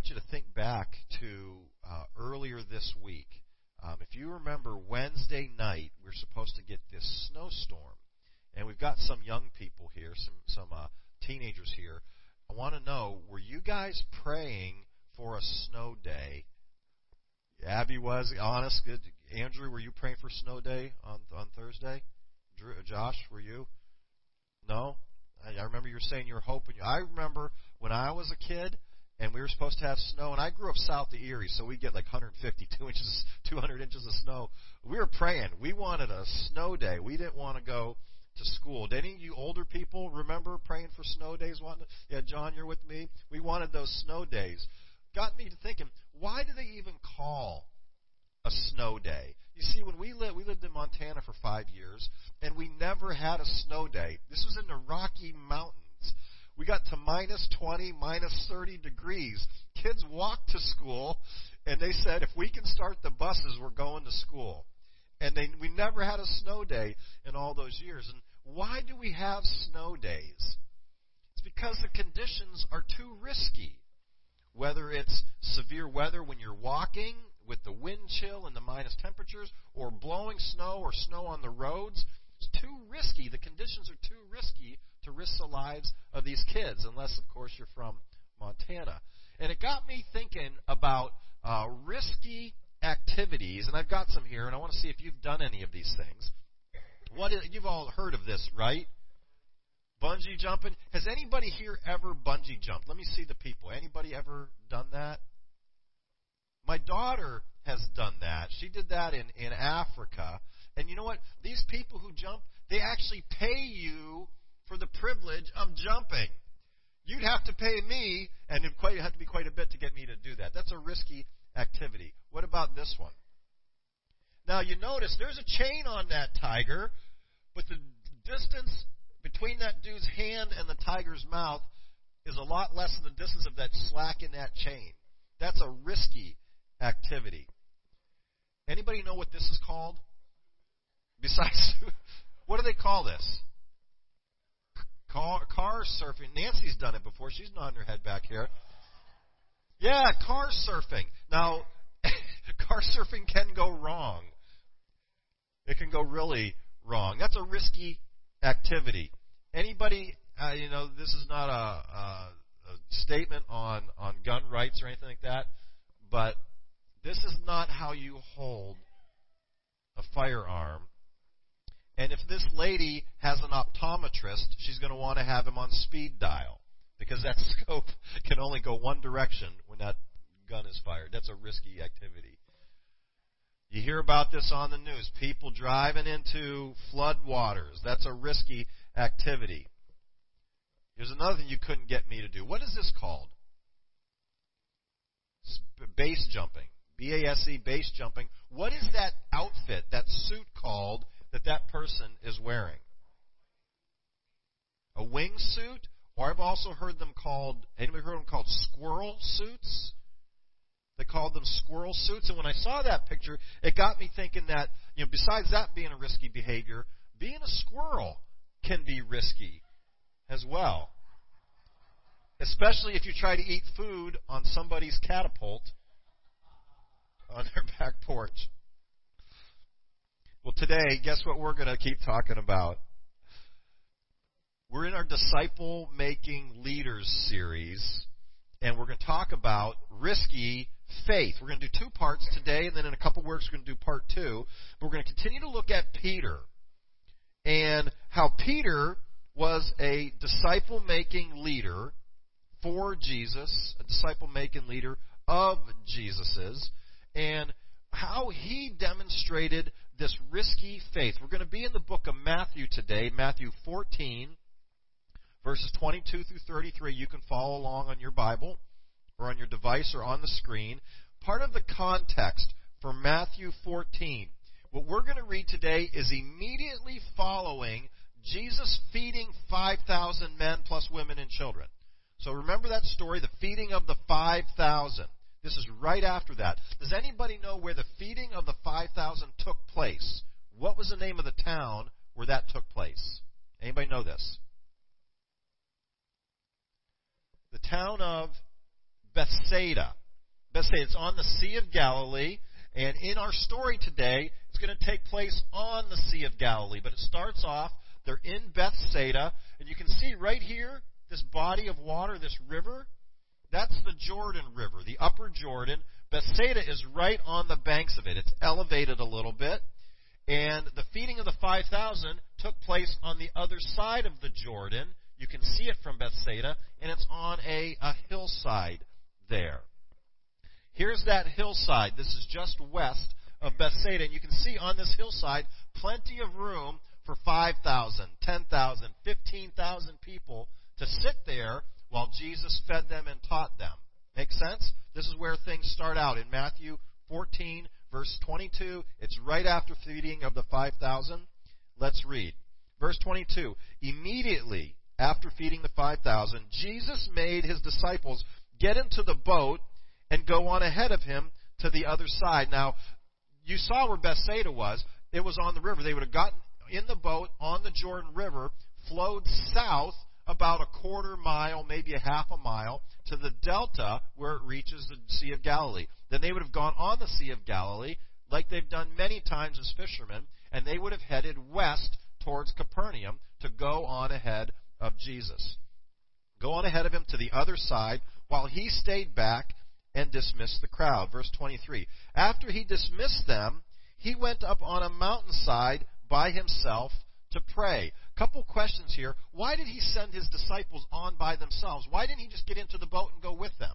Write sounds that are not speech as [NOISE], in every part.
want you to think back to uh, earlier this week. Um, if you remember, Wednesday night we are supposed to get this snowstorm, and we've got some young people here, some some uh, teenagers here. I want to know: Were you guys praying for a snow day? Abby was honest. Good. Andrew, were you praying for snow day on on Thursday? Drew, Josh, were you? No. I, I remember you were saying you were hoping. I remember when I was a kid and we were supposed to have snow. And I grew up south of Erie, so we get like 152 [LAUGHS] inches, 200 inches of snow. We were praying. We wanted a snow day. We didn't want to go to school. Did any of you older people remember praying for snow days? Yeah, John, you're with me. We wanted those snow days. Got me to thinking, why do they even call a snow day? You see, when we lived, we lived in Montana for five years, and we never had a snow day. This was in the Rocky Mountains. We got to minus 20, minus 30 degrees. Kids walked to school, and they said, if we can start the buses, we're going to school. And they, we never had a snow day in all those years. And why do we have snow days? It's because the conditions are too risky. Whether it's severe weather when you're walking with the wind chill and the minus temperatures, or blowing snow or snow on the roads, it's too risky. The conditions are too risky to risk the lives of these kids, unless, of course, you're from Montana. And it got me thinking about uh, risky activities, and I've got some here, and I want to see if you've done any of these things. What is, you've all heard of this, right? Bungee jumping. Has anybody here ever bungee jumped? Let me see the people. Anybody ever done that? My daughter has done that. She did that in, in Africa. And you know what? These people who jump, they actually pay you for the privilege of jumping. You'd have to pay me, and it'd have to be quite a bit to get me to do that. That's a risky activity. What about this one? Now, you notice there's a chain on that tiger, but the distance between that dude's hand and the tiger's mouth is a lot less than the distance of that slack in that chain. That's a risky activity. Anybody know what this is called? Besides, [LAUGHS] what do they call this? Car, car surfing. Nancy's done it before. She's nodding her head back here. Yeah, car surfing. Now, [LAUGHS] car surfing can go wrong. It can go really wrong. That's a risky activity. Anybody, uh, you know, this is not a, a, a statement on on gun rights or anything like that, but this is not how you hold a firearm and if this lady has an optometrist, she's going to want to have him on speed dial because that [LAUGHS] scope can only go one direction when that gun is fired. That's a risky activity. You hear about this on the news. People driving into floodwaters. That's a risky activity. Here's another thing you couldn't get me to do. What is this called? Base jumping. B A S E, base jumping. What is that outfit, that suit called that that person is wearing. A wingsuit, or I've also heard them called, anybody heard them called squirrel suits? They called them squirrel suits. And when I saw that picture, it got me thinking that, you know, besides that being a risky behavior, being a squirrel can be risky as well. Especially if you try to eat food on somebody's catapult on their back porch. Well, today, guess what we're going to keep talking about? We're in our disciple making leaders series, and we're going to talk about risky faith. We're going to do two parts today, and then in a couple weeks, we're going to do part two. But we're going to continue to look at Peter and how Peter was a disciple making leader for Jesus, a disciple making leader of Jesus's, and how he demonstrated this risky faith. We're going to be in the book of Matthew today, Matthew 14, verses 22 through 33. You can follow along on your Bible or on your device or on the screen. Part of the context for Matthew 14, what we're going to read today is immediately following Jesus feeding 5,000 men plus women and children. So remember that story, the feeding of the 5,000. This is right after that. Does anybody know where the feeding of the 5,000 took place? What was the name of the town where that took place? Anybody know this? The town of Bethsaida. Bethsaida. It's on the Sea of Galilee. And in our story today, it's going to take place on the Sea of Galilee. But it starts off, they're in Bethsaida. And you can see right here, this body of water, this river. That's the Jordan River, the upper Jordan. Bethsaida is right on the banks of it. It's elevated a little bit. And the feeding of the 5,000 took place on the other side of the Jordan. You can see it from Bethsaida, and it's on a, a hillside there. Here's that hillside. This is just west of Bethsaida. And you can see on this hillside plenty of room for 5,000, 10,000, 15,000 people to sit there while Jesus fed them and taught them. Make sense? This is where things start out in Matthew 14, verse 22. It's right after feeding of the 5,000. Let's read. Verse 22. Immediately after feeding the 5,000, Jesus made his disciples get into the boat and go on ahead of him to the other side. Now, you saw where Bethsaida was. It was on the river. They would have gotten in the boat on the Jordan River, flowed south about a quarter mile, maybe a half a mile, to the delta where it reaches the Sea of Galilee. Then they would have gone on the Sea of Galilee, like they've done many times as fishermen, and they would have headed west towards Capernaum to go on ahead of Jesus. Go on ahead of him to the other side while he stayed back and dismissed the crowd. Verse 23. After he dismissed them, he went up on a mountainside by himself to pray. Couple questions here. Why did he send his disciples on by themselves? Why didn't he just get into the boat and go with them?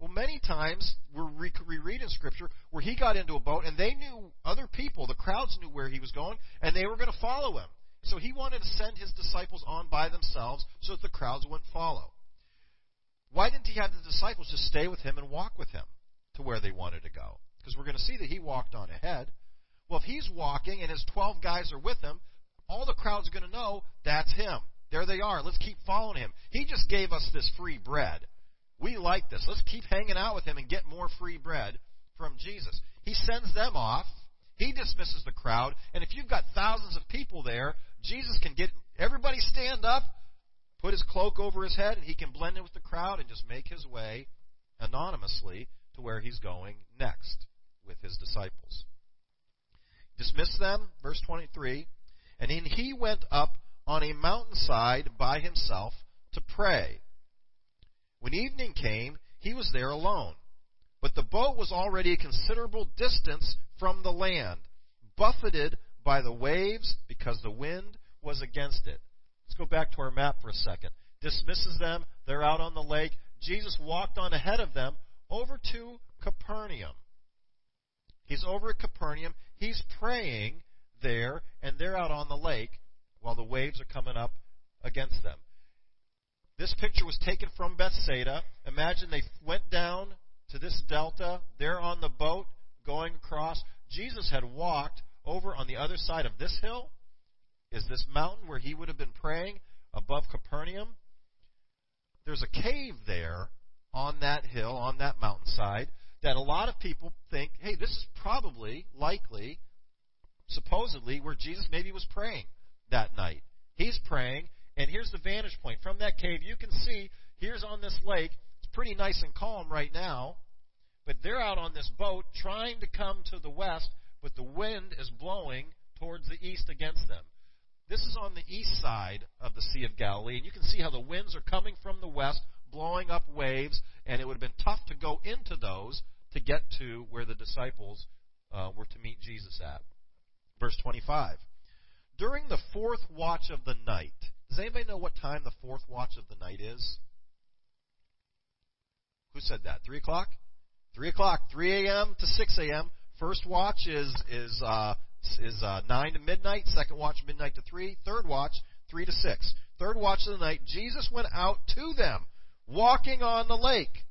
Well, many times we read in Scripture where he got into a boat and they knew other people, the crowds knew where he was going, and they were going to follow him. So he wanted to send his disciples on by themselves so that the crowds wouldn't follow. Why didn't he have the disciples just stay with him and walk with him to where they wanted to go? Because we're going to see that he walked on ahead. Well, if he's walking and his 12 guys are with him, all the crowd's going to know that's him. There they are. Let's keep following him. He just gave us this free bread. We like this. Let's keep hanging out with him and get more free bread from Jesus. He sends them off. He dismisses the crowd. And if you've got thousands of people there, Jesus can get everybody stand up put his cloak over his head, and he can blend in with the crowd and just make his way anonymously to where he's going next with his disciples. Dismiss them, verse 23, and then he went up on a mountainside by himself to pray. When evening came, he was there alone. But the boat was already a considerable distance from the land, buffeted by the waves because the wind was against it. Let's go back to our map for a second. Dismisses them. They're out on the lake. Jesus walked on ahead of them over to Capernaum. He's over at Capernaum. He's praying there, and they're out on the lake while the waves are coming up against them. This picture was taken from Bethsaida. Imagine they went down to this delta. They're on the boat going across. Jesus had walked over on the other side of this hill is this mountain where he would have been praying above Capernaum. There's a cave there on that hill, on that mountainside, that a lot of people think, hey, this is probably, likely, supposedly, where Jesus maybe was praying that night. He's praying, and here's the vantage point. From that cave, you can see, here's on this lake, it's pretty nice and calm right now, but they're out on this boat trying to come to the west, but the wind is blowing towards the east against them. This is on the east side of the Sea of Galilee, and you can see how the winds are coming from the west, blowing up waves, and it would have been tough to go into those to get to where the disciples uh, were to meet Jesus at. Verse 25. During the fourth watch of the night, does anybody know what time the fourth watch of the night is? Who said that? 3 o'clock? 3 o'clock, 3 a.m. to 6 a.m. First watch is is uh, is uh, 9 to midnight. Second watch, midnight to 3. Third watch, 3 to 6. Third watch of the night, Jesus went out to them, walking on the lake.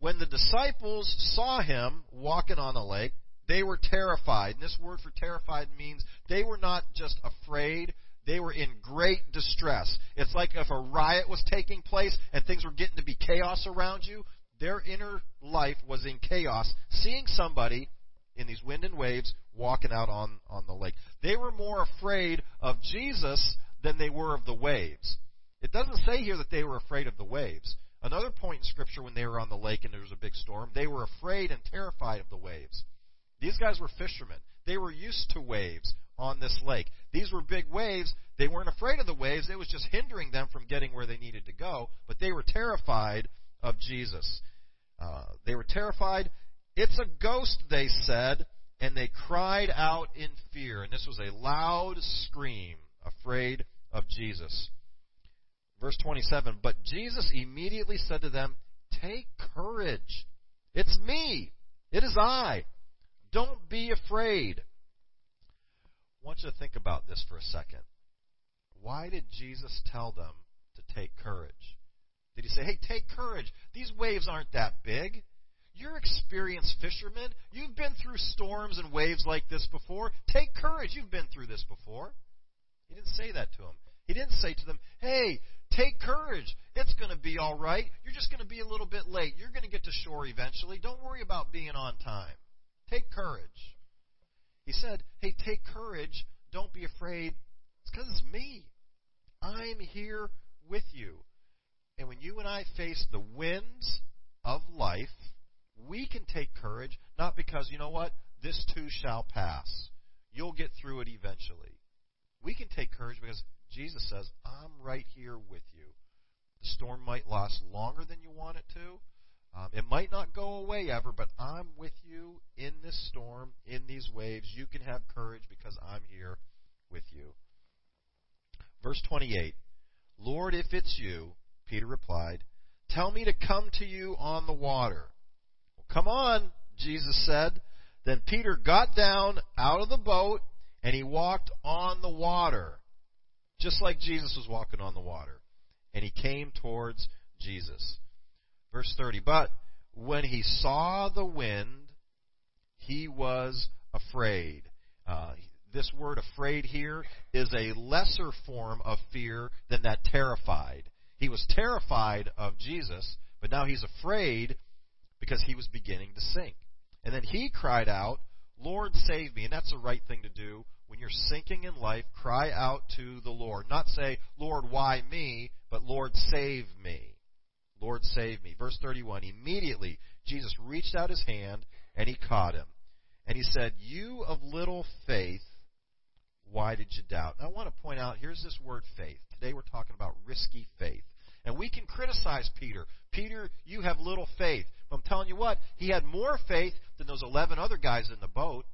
When the disciples saw him walking on the lake, they were terrified. And this word for terrified means they were not just afraid, they were in great distress. It's like if a riot was taking place and things were getting to be chaos around you. Their inner life was in chaos, seeing somebody in these wind and waves walking out on, on the lake. They were more afraid of Jesus than they were of the waves. It doesn't say here that they were afraid of the waves. Another point in Scripture when they were on the lake and there was a big storm, they were afraid and terrified of the waves. These guys were fishermen. They were used to waves on this lake. These were big waves. They weren't afraid of the waves. It was just hindering them from getting where they needed to go. But they were terrified of Jesus. Uh, they were terrified. It's a ghost, they said, and they cried out in fear. And this was a loud scream, afraid of Jesus. Verse 27 But Jesus immediately said to them, Take courage. It's me. It is I. Don't be afraid. I want you to think about this for a second. Why did Jesus tell them to take courage? Did he say, hey, take courage? These waves aren't that big. You're experienced fishermen. You've been through storms and waves like this before. Take courage. You've been through this before. He didn't say that to them. He didn't say to them, hey, take courage. It's going to be all right. You're just going to be a little bit late. You're going to get to shore eventually. Don't worry about being on time. Take courage. He said, hey, take courage. Don't be afraid. It's because it's me. I'm here with you. And when you and I face the winds of life, we can take courage, not because, you know what, this too shall pass. You'll get through it eventually. We can take courage because Jesus says, I'm right here with you. The storm might last longer than you want it to. Um, it might not go away ever, but I'm with you in this storm, in these waves. You can have courage because I'm here with you. Verse 28 Lord, if it's you, Peter replied, tell me to come to you on the water. Well, come on, Jesus said. Then Peter got down out of the boat and he walked on the water, just like Jesus was walking on the water. And he came towards Jesus. Verse 30. But when he saw the wind, he was afraid. Uh, this word afraid here is a lesser form of fear than that terrified. He was terrified of Jesus, but now he's afraid because he was beginning to sink. And then he cried out, Lord, save me. And that's the right thing to do. When you're sinking in life, cry out to the Lord. Not say, Lord, why me? But Lord, save me. Lord, save me. Verse 31 Immediately, Jesus reached out his hand and he caught him. And he said, You of little faith, why did you doubt? I want to point out here's this word faith. Today we're talking about risky faith. And we can criticize Peter. Peter, you have little faith. But I'm telling you what, he had more faith than those 11 other guys in the boat.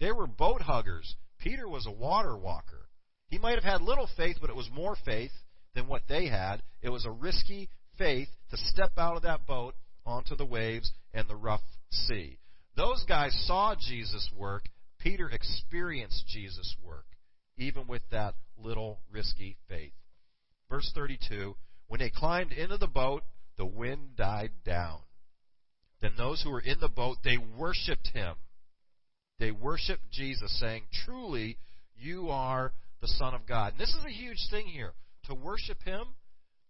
They were boat huggers. Peter was a water walker. He might have had little faith, but it was more faith than what they had. It was a risky faith to step out of that boat onto the waves and the rough sea. Those guys saw Jesus work. Peter experienced Jesus work, even with that little risky faith. Verse 32 When they climbed into the boat, the wind died down. Then those who were in the boat, they worshiped him. They worshiped Jesus, saying, Truly, you are the Son of God. And this is a huge thing here. To worship him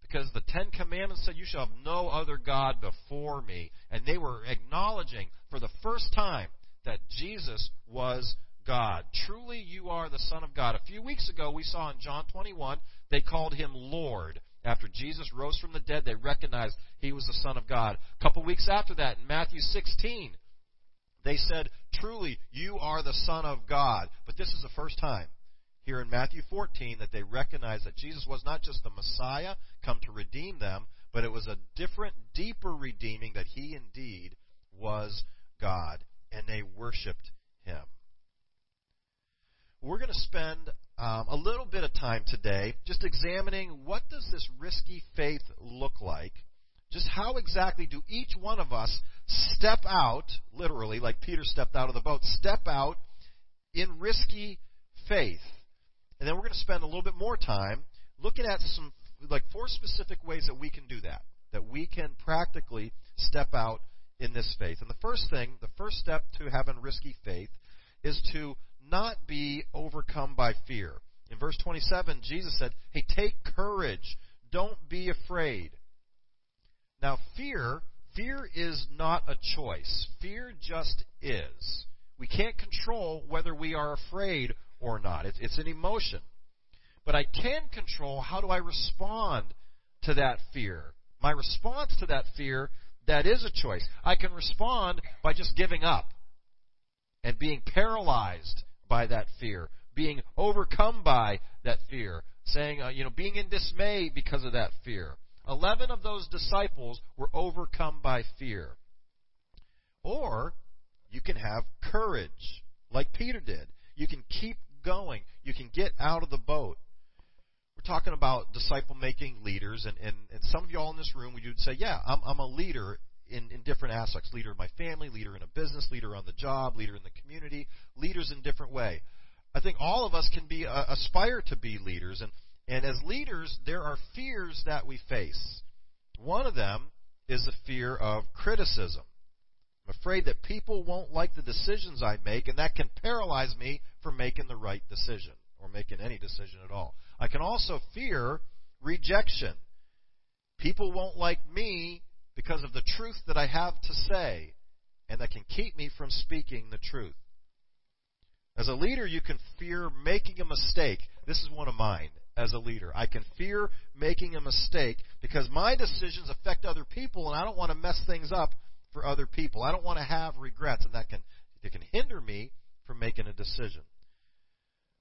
because the Ten Commandments said, You shall have no other God before me. And they were acknowledging for the first time that Jesus was God. Truly, you are the Son of God. A few weeks ago, we saw in John 21, they called him Lord. After Jesus rose from the dead, they recognized he was the Son of God. A couple weeks after that, in Matthew 16, they said, Truly, you are the Son of God. But this is the first time here in Matthew 14 that they recognized that Jesus was not just the Messiah come to redeem them, but it was a different, deeper redeeming that he indeed was God. And they worshiped him. We're going to spend um, a little bit of time today just examining what does this risky faith look like just how exactly do each one of us step out literally like peter stepped out of the boat step out in risky faith and then we're going to spend a little bit more time looking at some, like four specific ways that we can do that, that we can practically step out in this faith. And the first thing, the first step to having risky faith is to not be overcome by fear. In verse 27, Jesus said, Hey, take courage. Don't be afraid. Now, fear, fear is not a choice. Fear just is. We can't control whether we are afraid or not. It's, it's an emotion. But I can control how do I respond to that fear. My response to that fear, that is a choice. I can respond by just giving up and being paralyzed by that fear, being overcome by that fear, saying, uh, you know, being in dismay because of that fear. Eleven of those disciples were overcome by fear. Or you can have courage, like Peter did. You can keep going. You can get out of the boat. We're talking about disciple making leaders, and, and, and some of y'all in this room, you'd say, Yeah, I'm, I'm a leader in, in different aspects leader in my family, leader in a business, leader on the job, leader in the community, leaders in different way. I think all of us can be uh, aspire to be leaders, and and as leaders, there are fears that we face. One of them is the fear of criticism. I'm afraid that people won't like the decisions I make, and that can paralyze me from making the right decision or making any decision at all. I can also fear rejection. People won't like me because of the truth that I have to say, and that can keep me from speaking the truth. As a leader, you can fear making a mistake. This is one of mine as a leader. I can fear making a mistake because my decisions affect other people, and I don't want to mess things up for other people. I don't want to have regrets, and that can it can hinder me from making a decision.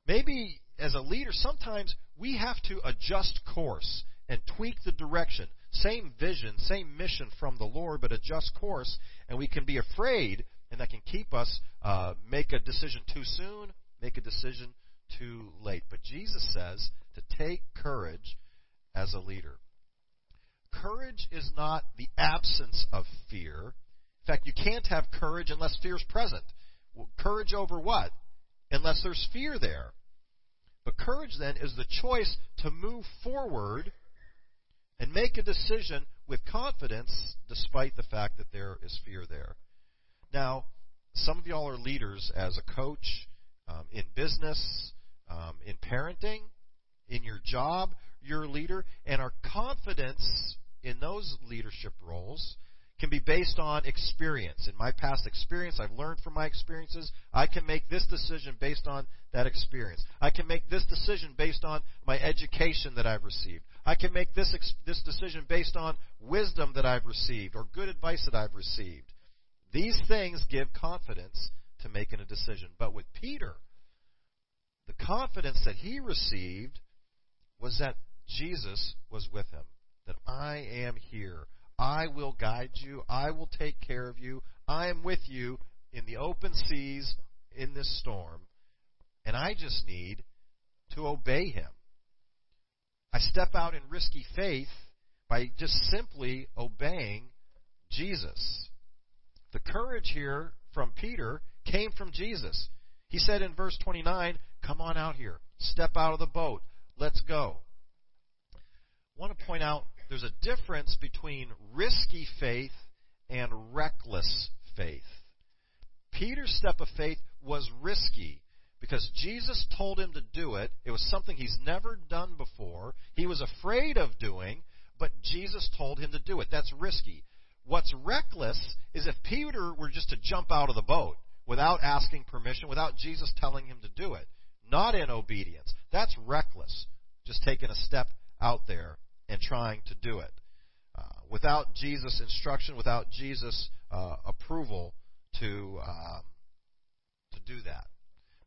Maybe as a leader, sometimes we have to adjust course and tweak the direction. Same vision, same mission from the Lord, but adjust course, and we can be afraid, and that can keep us uh, make a decision too soon, make a decision too late. But Jesus says to take courage as a leader. Courage is not the absence of fear. In fact, you can't have courage unless fear is present. Courage over what? Unless there's fear there. But courage then is the choice to move forward and make a decision with confidence despite the fact that there is fear there. Now, some of y'all are leaders as a coach, um, in business, um, in parenting, in your job, you're a leader, and our confidence in those leadership roles can be based on experience. In my past experience, I've learned from my experiences. I can make this decision based on that experience. I can make this decision based on my education that I've received. I can make this this decision based on wisdom that I've received or good advice that I've received. These things give confidence to making a decision. But with Peter, the confidence that he received was that Jesus was with him. That I am here. I will guide you. I will take care of you. I am with you in the open seas in this storm. And I just need to obey him. I step out in risky faith by just simply obeying Jesus. The courage here from Peter came from Jesus. He said in verse 29, Come on out here. Step out of the boat. Let's go. I want to point out there's a difference between risky faith and reckless faith. Peter's step of faith was risky because Jesus told him to do it. It was something he's never done before. He was afraid of doing, but Jesus told him to do it. That's risky. What's reckless is if Peter were just to jump out of the boat without asking permission, without Jesus telling him to do it, not in obedience. That's reckless. Just taking a step out there and trying to do it. Uh, without Jesus' instruction, without Jesus' uh, approval to um, to do that.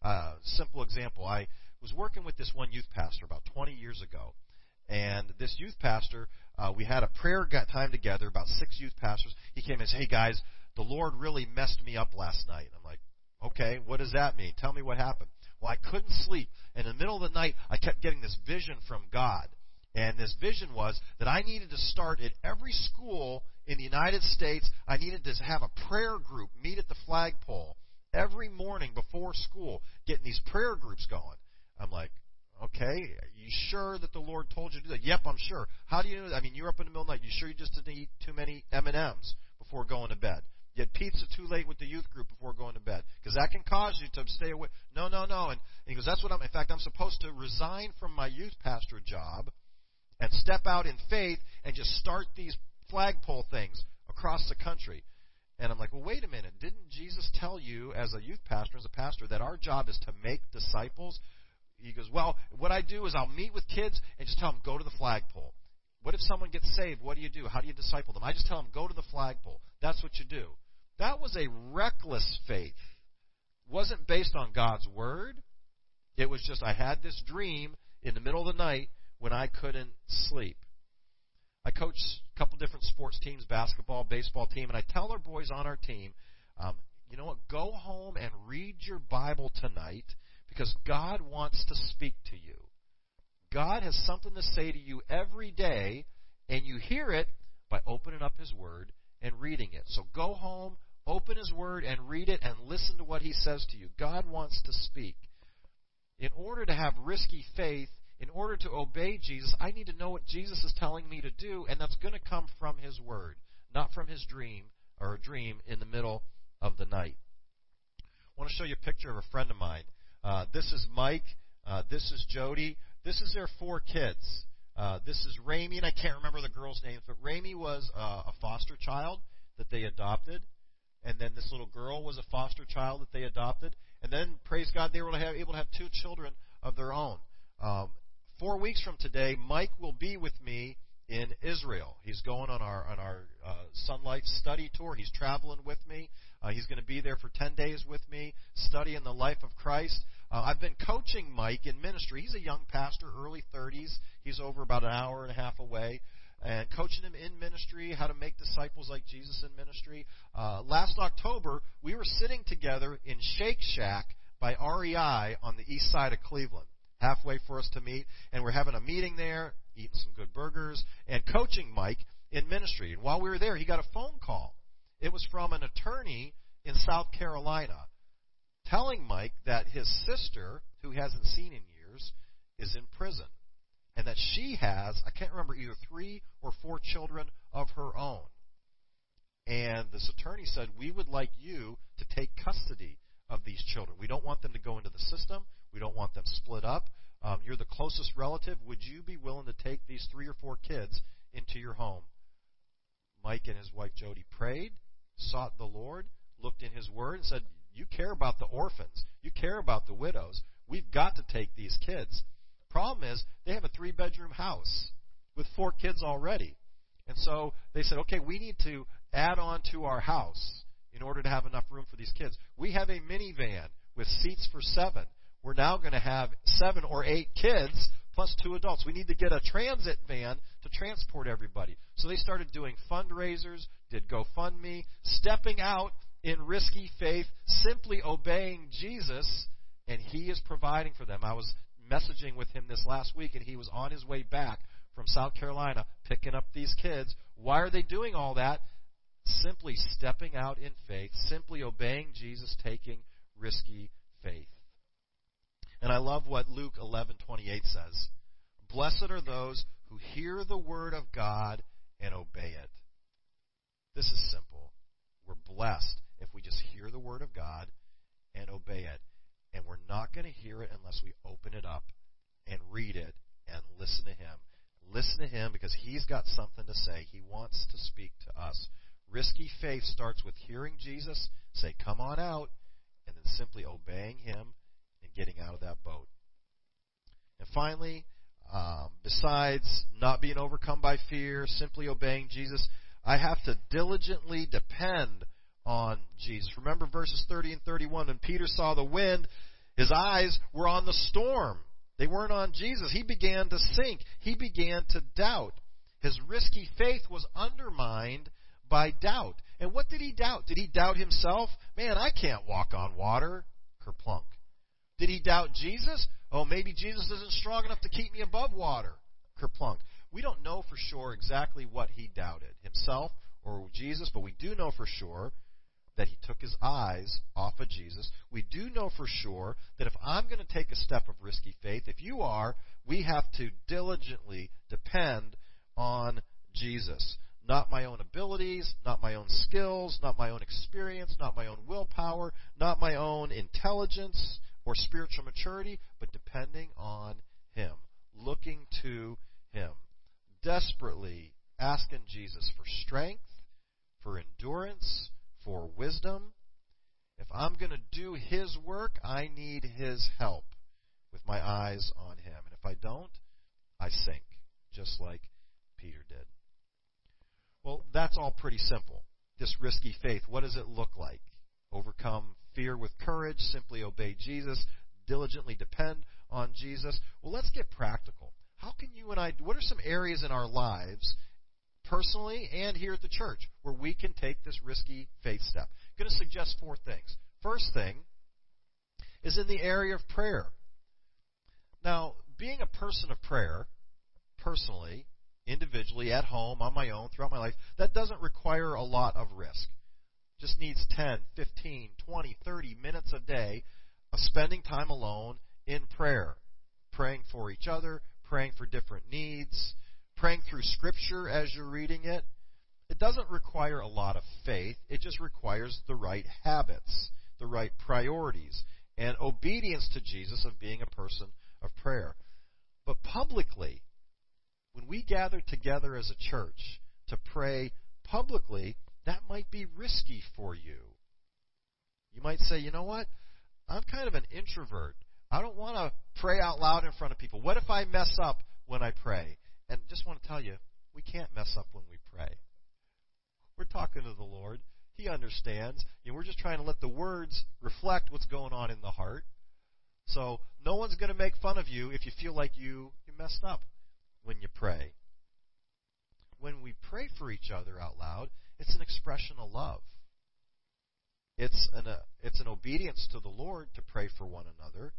Uh, simple example: I was working with this one youth pastor about 20 years ago, and this youth pastor, uh, we had a prayer time together. About six youth pastors. He came and said, "Hey guys, the Lord really messed me up last night." I'm like, "Okay, what does that mean? Tell me what happened." Well, I couldn't sleep. And in the middle of the night, I kept getting this vision from God. And this vision was that I needed to start at every school in the United States. I needed to have a prayer group meet at the flagpole every morning before school, getting these prayer groups going. I'm like, okay, are you sure that the Lord told you to do that? Yep, I'm sure. How do you know that? I mean, you're up in the middle of the night. You sure you just didn't eat too many M&Ms before going to bed? You had pizza too late with the youth group before going to bed because that can cause you to stay away. No, no, no. And he goes, that's what I'm. In fact, I'm supposed to resign from my youth pastor job and step out in faith and just start these flagpole things across the country. And I'm like, well, wait a minute. Didn't Jesus tell you, as a youth pastor, as a pastor, that our job is to make disciples? He goes, well, what I do is I'll meet with kids and just tell them, go to the flagpole. What if someone gets saved? What do you do? How do you disciple them? I just tell them, go to the flagpole. That's what you do. That was a reckless faith. It wasn't based on God's word. It was just I had this dream in the middle of the night when I couldn't sleep. I coach a couple different sports teams, basketball, baseball team, and I tell our boys on our team, um, you know what? Go home and read your Bible tonight because God wants to speak to you. God has something to say to you every day, and you hear it by opening up His Word and reading it. So go home, open His Word, and read it, and listen to what He says to you. God wants to speak. In order to have risky faith, in order to obey Jesus, I need to know what Jesus is telling me to do, and that's going to come from His Word, not from His dream or a dream in the middle of the night. I want to show you a picture of a friend of mine. Uh, this is Mike. Uh, this is Jody. This is their four kids. Uh, this is Rami, and I can't remember the girls' names, but Rami was uh, a foster child that they adopted, and then this little girl was a foster child that they adopted, and then praise God they were able to have, able to have two children of their own. Um, four weeks from today, Mike will be with me in Israel. He's going on our on our uh, Sunlight study tour. He's traveling with me. Uh, he's going to be there for 10 days with me, studying the life of Christ. Uh, I've been coaching Mike in ministry. He's a young pastor, early 30s. He's over about an hour and a half away. And coaching him in ministry, how to make disciples like Jesus in ministry. Uh, last October, we were sitting together in Shake Shack by REI on the east side of Cleveland, halfway for us to meet. And we're having a meeting there, eating some good burgers, and coaching Mike in ministry. And while we were there, he got a phone call. It was from an attorney in South Carolina telling Mike that his sister, who he hasn't seen in years, is in prison. And that she has, I can't remember, either three or four children of her own. And this attorney said, We would like you to take custody of these children. We don't want them to go into the system. We don't want them split up. Um, you're the closest relative. Would you be willing to take these three or four kids into your home? Mike and his wife Jody prayed, sought the Lord, looked in His Word, and said, You care about the orphans. You care about the widows. We've got to take these kids. Problem is, they have a three bedroom house with four kids already. And so they said, Okay, we need to add on to our house in order to have enough room for these kids. We have a minivan with seats for seven. We're now going to have seven or eight kids plus two adults. We need to get a transit van to transport everybody. So they started doing fundraisers, did GoFundMe, stepping out in risky faith, simply obeying Jesus, and He is providing for them. I was messaging with him this last week, and he was on his way back from South Carolina picking up these kids. Why are they doing all that? Simply stepping out in faith, simply obeying Jesus, taking risky faith. And I love what Luke 11:28 says. Blessed are those who hear the word of God and obey it. This is simple. We're blessed if we just hear the word of God and obey it. And we're not going to hear it unless we open it up and read it and listen to Him. Listen to Him because He's got something to say. He wants to speak to us. Risky faith starts with hearing Jesus say, Come on out, and then simply obeying Him and getting out of that boat. And finally, um, besides not being overcome by fear, simply obeying Jesus, I have to diligently depend on Jesus. Remember verses 30 and 31 when Peter saw the wind, his eyes were on the storm. They weren't on Jesus. He began to sink. He began to doubt. His risky faith was undermined by doubt. And what did he doubt? Did he doubt himself? Man, I can't walk on water. Kerplunk. Did he doubt Jesus? Oh, maybe Jesus isn't strong enough to keep me above water. Kerplunk. We don't know for sure exactly what he doubted, himself or Jesus, but we do know for sure that he took his eyes off of Jesus. We do know for sure that if I'm going to take a step of risky faith, if you are, we have to diligently depend on Jesus. Not my own abilities, not my own skills, not my own experience, not my own willpower, not my own intelligence or spiritual maturity, but depending on Him, looking to Him, desperately asking Jesus for strength, for endurance, for wisdom. If I'm going to do His work, I need His help with my eyes on Him. And if I don't, I sink, just like Peter did. Well, that's all pretty simple. This risky faith, what does it look like? Overcome fear with courage, simply obey Jesus, diligently depend on Jesus. Well, let's get practical. How can you and I, what are some areas in our lives, personally and here at the church, where we can take this risky faith step? I'm going to suggest four things. First thing is in the area of prayer. Now, being a person of prayer, personally, individually, at home, on my own, throughout my life, that doesn't require a lot of risk. Just needs 10, 15, 20, 30 minutes a day of spending time alone in prayer, praying for each other, praying for different needs, praying through Scripture as you're reading it. It doesn't require a lot of faith, it just requires the right habits, the right priorities, and obedience to Jesus of being a person of prayer. But publicly, when we gather together as a church to pray publicly, that might be risky for you. You might say, you know what? I'm kind of an introvert. I don't want to pray out loud in front of people. What if I mess up when I pray? And just want to tell you, we can't mess up when we pray. We're talking to the Lord. He understands. You know, we're just trying to let the words reflect what's going on in the heart. So no one's going to make fun of you if you feel like you, you messed up when you pray. When we pray for each other out loud, it's an expression of love. It's an, uh, it's an obedience to the Lord to pray for one another.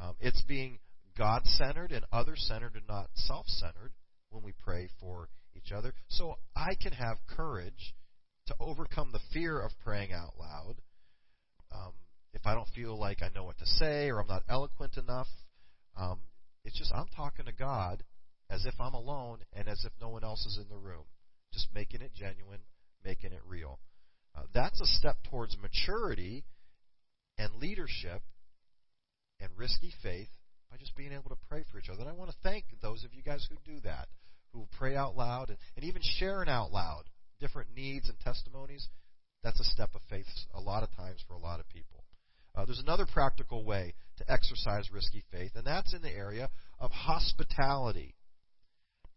Um, it's being God centered and other centered and not self centered when we pray for each other. So I can have courage to overcome the fear of praying out loud. Um, if I don't feel like I know what to say or I'm not eloquent enough, um, it's just I'm talking to God as if I'm alone and as if no one else is in the room. Just making it genuine, making it real. Uh, that's a step towards maturity and leadership and risky faith by just being able to pray for each other. And I want to thank those of you guys who do that, who pray out loud and, and even sharing out loud different needs and testimonies. That's a step of faith a lot of times for a lot of people. Uh, there's another practical way to exercise risky faith, and that's in the area of hospitality.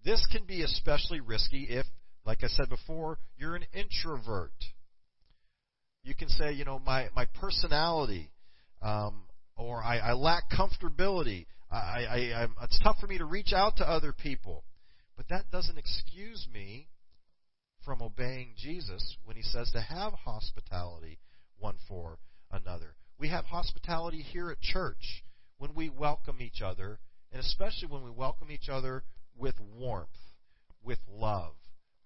This can be especially risky if, like I said before, you're an introvert. You can say, you know, my, my personality, um, or I, I lack comfortability. I, I, I'm, it's tough for me to reach out to other people. But that doesn't excuse me from obeying Jesus when he says to have hospitality one for another. We have hospitality here at church when we welcome each other, and especially when we welcome each other with warmth, with love,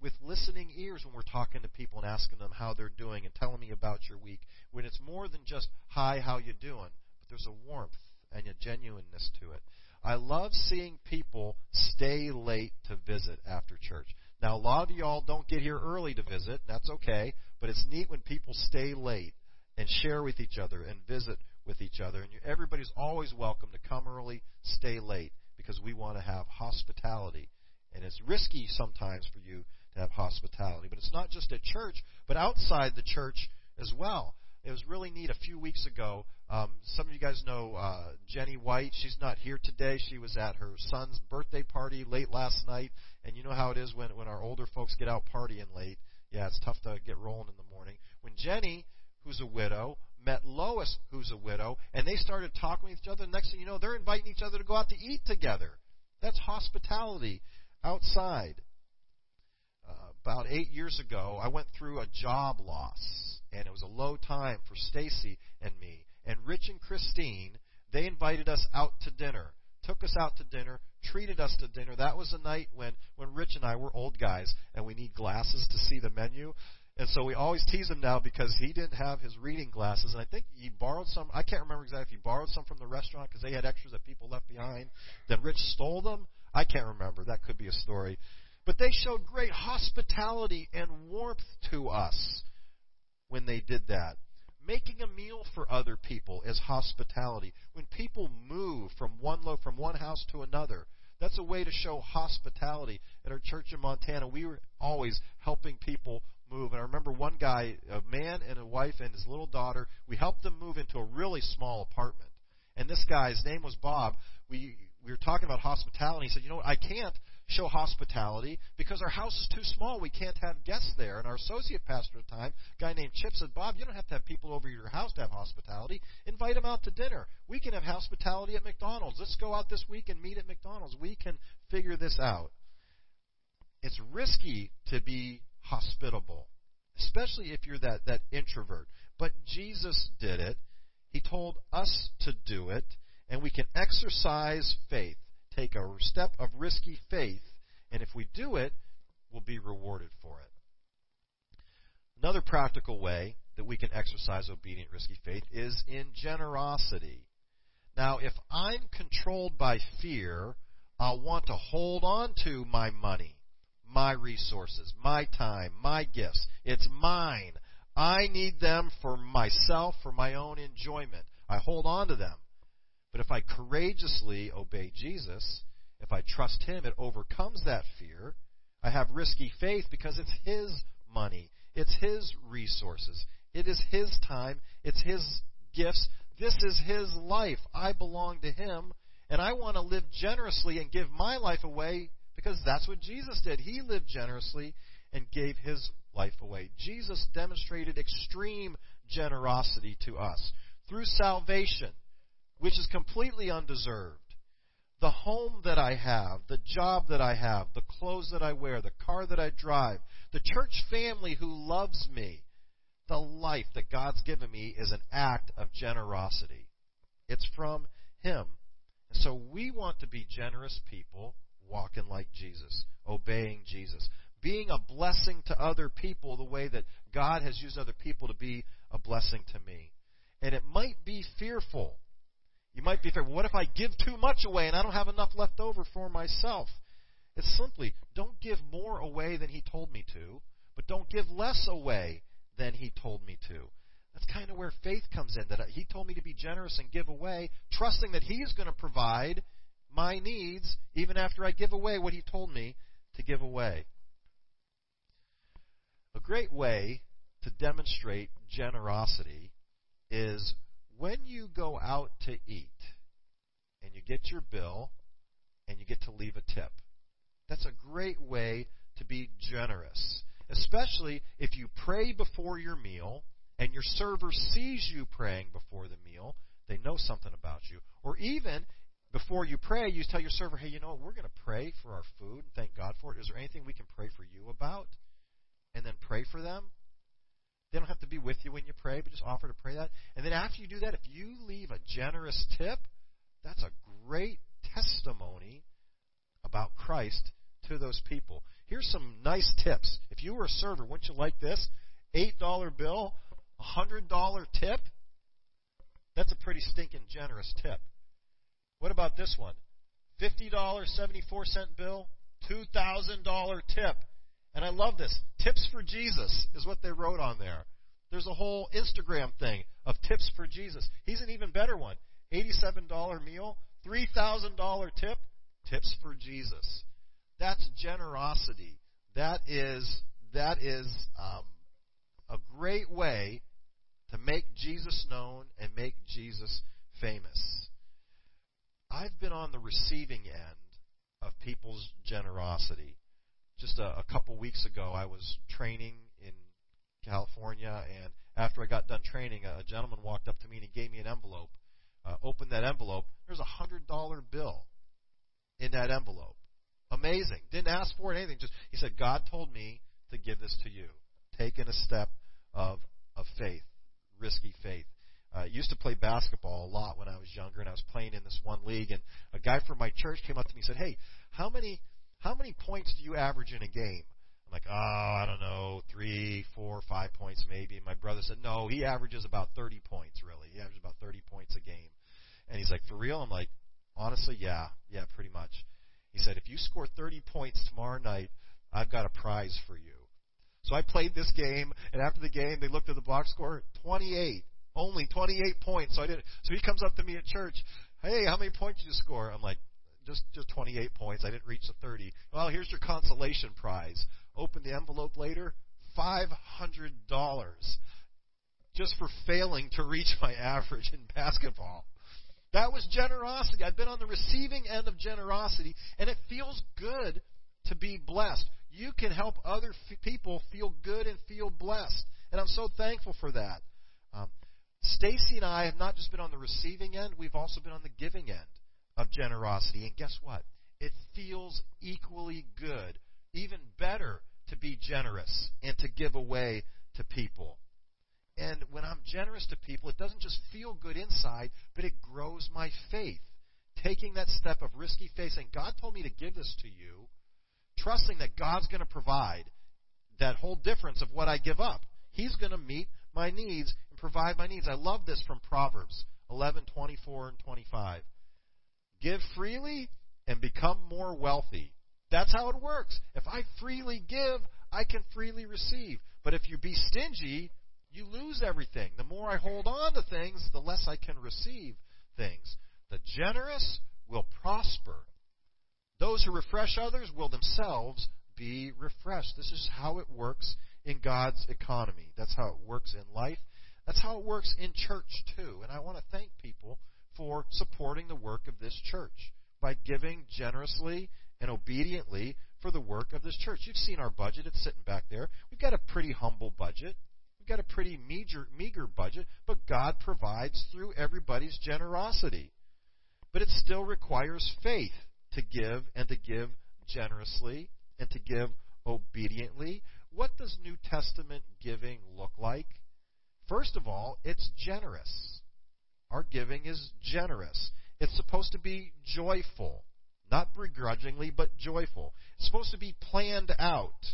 with listening ears when we're talking to people and asking them how they're doing and telling me about your week. When it's more than just, hi, how you doing? But there's a warmth and a genuineness to it. I love seeing people stay late to visit after church. Now, a lot of y'all don't get here early to visit. That's okay. But it's neat when people stay late and share with each other and visit with each other. And everybody's always welcome to come early, stay late, because we want to have hospitality. And it's risky sometimes for you to have hospitality. But it's not just at church, but outside the church as well. It was really neat a few weeks ago. Um, some of you guys know uh, Jenny White. She's not here today. She was at her son's birthday party late last night. And you know how it is when, when our older folks get out partying late. Yeah, it's tough to get rolling in the morning. When Jenny, who's a widow, met Lois, who's a widow, and they started talking with each other. The next thing you know, they're inviting each other to go out to eat together. That's hospitality outside. About eight years ago, I went through a job loss, and it was a low time for Stacy and me. And Rich and Christine, they invited us out to dinner, took us out to dinner, treated us to dinner. That was a night when when Rich and I were old guys, and we need glasses to see the menu. And so we always tease him now because he didn't have his reading glasses, and I think he borrowed some. I can't remember exactly if he borrowed some from the restaurant because they had extras that people left behind. Then Rich stole them. I can't remember. That could be a story. But they showed great hospitality and warmth to us when they did that. Making a meal for other people is hospitality. When people move from one lo- from one house to another, that's a way to show hospitality. At our church in Montana, we were always helping people move. And I remember one guy, a man and a wife and his little daughter, we helped them move into a really small apartment. And this guy's name was Bob. We we were talking about hospitality. He said, "You know what? I can't show hospitality because our house is too small. We can't have guests there. And our associate pastor at the time, a guy named Chip, said, Bob, you don't have to have people over your house to have hospitality. Invite them out to dinner. We can have hospitality at McDonald's. Let's go out this week and meet at McDonald's. We can figure this out. It's risky to be hospitable, especially if you're that, that introvert. But Jesus did it. He told us to do it, and we can exercise faith, take a step of risky faith, and if we do it, we'll be rewarded for it. Another practical way that we can exercise obedient, risky faith is in generosity. Now, if I'm controlled by fear, I'll want to hold on to my money, my resources, my time, my gifts. It's mine. I need them for myself, for my own enjoyment. I hold on to them. But if I courageously obey Jesus, if I trust Him, it overcomes that fear. I have risky faith because it's His money, it's His resources, it is His time, it's His gifts. This is His life. I belong to Him, and I want to live generously and give my life away because that's what Jesus did. He lived generously and gave His life away. Jesus demonstrated extreme generosity to us through salvation, which is completely undeserved. The home that I have, the job that I have, the clothes that I wear, the car that I drive, the church family who loves me, the life that God's given me is an act of generosity. It's from Him. And so we want to be generous people, walking like Jesus, obeying Jesus being a blessing to other people the way that God has used other people to be a blessing to me. And it might be fearful. You might be fearful. What if I give too much away and I don't have enough left over for myself? It's simply don't give more away than He told me to, but don't give less away than He told me to. That's kind of where faith comes in. That He told me to be generous and give away, trusting that he's going to provide my needs even after I give away what He told me to give away. A great way to demonstrate generosity is when you go out to eat and you get your bill and you get to leave a tip. That's a great way to be generous, especially if you pray before your meal and your server sees you praying before the meal. They know something about you. Or even before you pray, you tell your server, hey, you know what? We're going to pray for our food and thank God for it. Is there anything we can pray for you about? and then pray for them. They don't have to be with you when you pray, but just offer to pray that. And then after you do that, if you leave a generous tip, that's a great testimony about Christ to those people. Here's some nice tips. If you were a server, wouldn't you like this? $8 bill, $100 tip. That's a pretty stinking generous tip. What about this one? $50.74 bill, $2,000 tip. And I love this. Tips for Jesus is what they wrote on there. There's a whole Instagram thing of tips for Jesus. He's an even better one. $87 meal, $3,000 tip, tips for Jesus. That's generosity. That is that is um, a great way to make Jesus known and make Jesus famous. I've been on the receiving end of people's generosity just a, a couple weeks ago, I was training in California, and after I got done training, a gentleman walked up to me and he gave me an envelope. Uh, opened that envelope. There's a hundred dollar bill in that envelope. Amazing. Didn't ask for it, anything. Just he said, God told me to give this to you. Taking a step of of faith, risky faith. I uh, used to play basketball a lot when I was younger, and I was playing in this one league. And a guy from my church came up to me and said, "Hey, how many how many points do you average in a game? I'm like, oh, I don't know, three, four, five points maybe. And my brother said, no, he averages about 30 points, really. He averages about 30 points a game. And he's like, for real? I'm like, honestly, yeah, yeah, pretty much. He said, if you score 30 points tomorrow night, I've got a prize for you. So I played this game, and after the game, they looked at the box score, 28. Only 28 points. So I did. So he comes up to me at church. Hey, how many points did you score? I'm like, just just 28 points. I didn't reach the 30. Well, here's your consolation prize. Open the envelope later. $500 just for failing to reach my average in basketball. That was generosity. I've been on the receiving end of generosity, and it feels good to be blessed. You can help other f- people feel good and feel blessed. And I'm so thankful for that. Um, Stacy and I have not just been on the receiving end, we've also been on the giving end of generosity. And guess what? It feels equally good, even better to be generous and to give away to people. And when I'm generous to people, it doesn't just feel good inside, but it grows my faith. Taking that step of risky faith, saying, God told me to give this to you, trusting that God's going to provide that whole difference of what I give up. He's going to meet my needs and provide my needs. I love this from Proverbs 11, 24, and 25. Give freely and become more wealthy. That's how it works. If I freely give, I can freely receive. But if you be stingy, you lose everything. The more I hold on to things, the less I can receive things. The generous will prosper. Those who refresh others will themselves be refreshed. This is how it works in God's economy. That's how it works in life. That's how it works in church, too. And I want to thank people for supporting the work of this church by giving generously and obediently for the work of this church. You've seen our budget, it's sitting back there. We've got a pretty humble budget. We've got a pretty meager, meager budget, but God provides through everybody's generosity. But it still requires faith to give and to give generously and to give obediently. What does New Testament giving look like? First of all, it's generous. Our giving is generous. It's supposed to be joyful, not begrudgingly, but joyful. It's supposed to be planned out,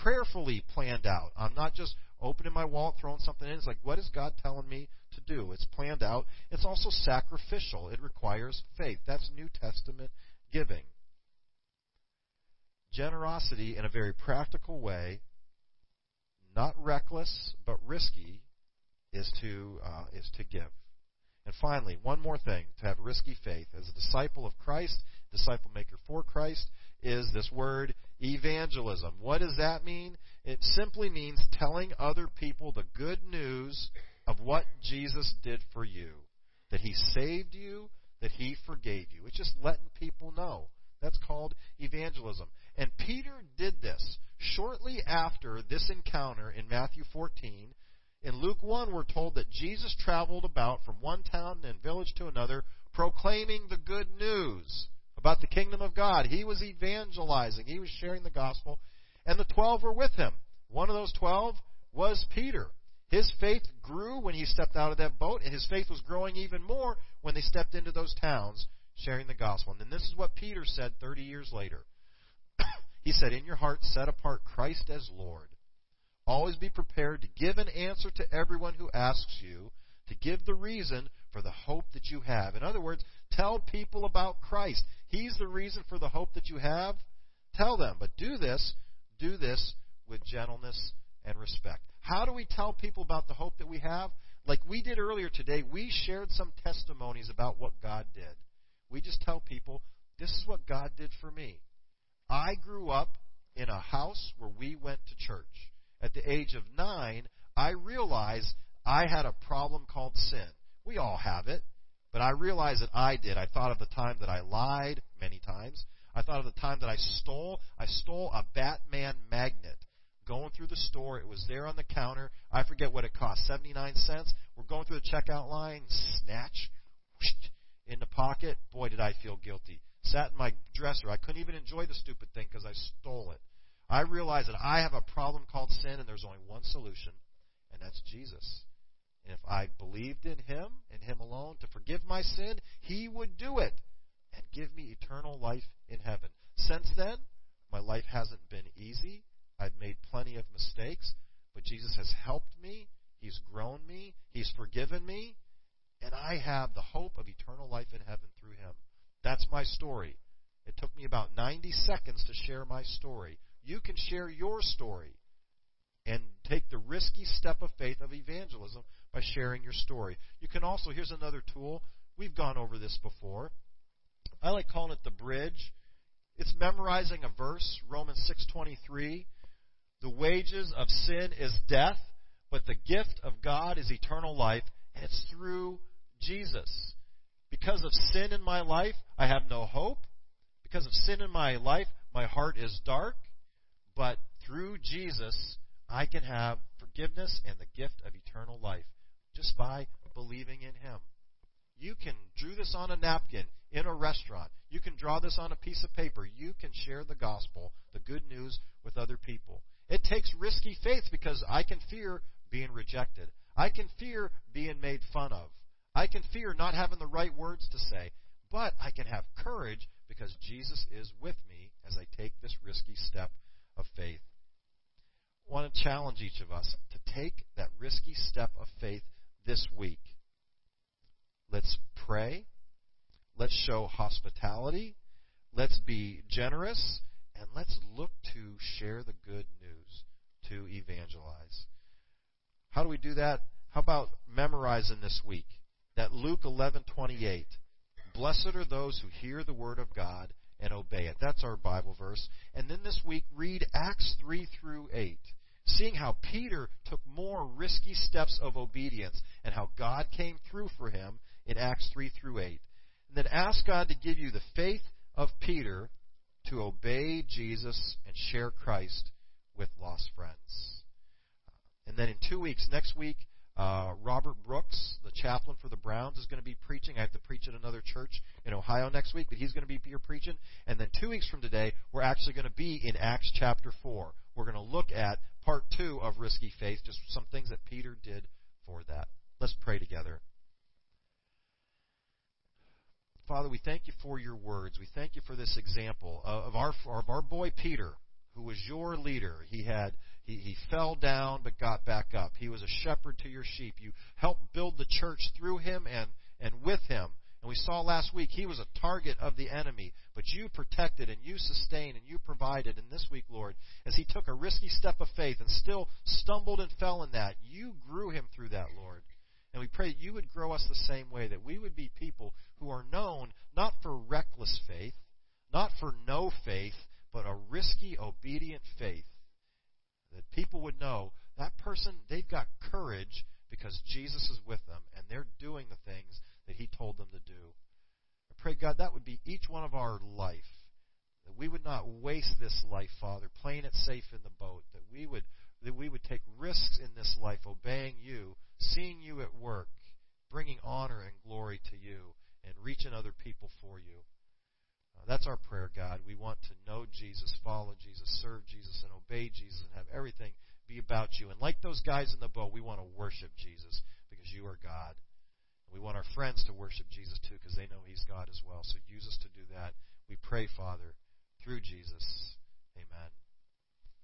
prayerfully planned out. I'm not just opening my wallet, throwing something in. It's like, what is God telling me to do? It's planned out. It's also sacrificial. It requires faith. That's New Testament giving. Generosity in a very practical way, not reckless but risky, is to uh, is to give. And finally, one more thing to have risky faith as a disciple of Christ, disciple maker for Christ, is this word evangelism. What does that mean? It simply means telling other people the good news of what Jesus did for you. That he saved you, that he forgave you. It's just letting people know. That's called evangelism. And Peter did this shortly after this encounter in Matthew 14. In Luke 1, we're told that Jesus traveled about from one town and village to another, proclaiming the good news about the kingdom of God. He was evangelizing, he was sharing the gospel, and the twelve were with him. One of those twelve was Peter. His faith grew when he stepped out of that boat, and his faith was growing even more when they stepped into those towns sharing the gospel. And then this is what Peter said 30 years later. [COUGHS] he said, In your heart, set apart Christ as Lord. Always be prepared to give an answer to everyone who asks you, to give the reason for the hope that you have. In other words, tell people about Christ. He's the reason for the hope that you have. Tell them. But do this, do this with gentleness and respect. How do we tell people about the hope that we have? Like we did earlier today, we shared some testimonies about what God did. We just tell people, this is what God did for me. I grew up in a house where we went to church. At the age of nine, I realized I had a problem called sin. We all have it, but I realized that I did. I thought of the time that I lied many times. I thought of the time that I stole. I stole a Batman magnet. Going through the store, it was there on the counter. I forget what it cost, 79 cents. We're going through the checkout line, snatch, whoosh, in the pocket. Boy, did I feel guilty. Sat in my dresser. I couldn't even enjoy the stupid thing because I stole it. I realized that I have a problem called sin, and there's only one solution, and that's Jesus. And if I believed in Him and Him alone to forgive my sin, He would do it and give me eternal life in heaven. Since then, my life hasn't been easy. I've made plenty of mistakes, but Jesus has helped me. He's grown me. He's forgiven me. And I have the hope of eternal life in heaven through Him. That's my story. It took me about 90 seconds to share my story. You can share your story and take the risky step of faith of evangelism by sharing your story. You can also, here's another tool. We've gone over this before. I like calling it the bridge. It's memorizing a verse, Romans 6:23. The wages of sin is death, but the gift of God is eternal life, and it's through Jesus. Because of sin in my life, I have no hope. Because of sin in my life, my heart is dark, but through Jesus, I can have forgiveness and the gift of eternal life just by believing in Him. You can draw this on a napkin in a restaurant. You can draw this on a piece of paper. You can share the gospel, the good news, with other people. It takes risky faith because I can fear being rejected. I can fear being made fun of. I can fear not having the right words to say. But I can have courage because Jesus is with me as I take this risky step of faith. I want to challenge each of us to take that risky step of faith this week. Let's pray. Let's show hospitality. Let's be generous. And let's look to share the good news, to evangelize. How do we do that? How about memorizing this week that Luke 11:28, "Blessed are those who hear the word of God and obey it." That's our Bible verse. And then this week read Acts 3 through 8, seeing how Peter took more risky steps of obedience and how God came through for him in Acts 3 through 8. And then ask God to give you the faith of Peter to obey Jesus and share Christ with lost friends. And then in two weeks, next week, uh, Robert Brooks, the chaplain for the Browns, is going to be preaching. I have to preach at another church in Ohio next week, but he's going to be here preaching. And then two weeks from today, we're actually going to be in Acts chapter 4. We're going to look at part two of Risky Faith, just some things that Peter did for that. Let's pray together. Father, we thank you for your words. We thank you for this example of our, of our boy Peter, who was your leader. He had he, he fell down but got back up. He was a shepherd to your sheep. You helped build the church through him and, and with him. And we saw last week he was a target of the enemy, but you protected and you sustained and you provided. And this week, Lord, as he took a risky step of faith and still stumbled and fell in that, you grew him through that, Lord. And we pray you would grow us the same way, that we would be people who are known not for reckless faith, not for no faith, but a risky, obedient faith. That people would know that person, they've got courage because Jesus is with them and they're doing the things that He told them to do. I pray, God, that would be each one of our life. That we would not waste this life, Father, playing it safe in the boat. That we would that we would take risks in this life, obeying you, seeing you at work, bringing honor and glory to you, and reaching other people for you. That's our prayer, God. We want to know Jesus, follow Jesus, serve Jesus, and obey Jesus, and have everything be about you. And like those guys in the boat, we want to worship Jesus because you are God. We want our friends to worship Jesus too because they know He's God as well. So use us to do that. We pray, Father, through Jesus. Amen.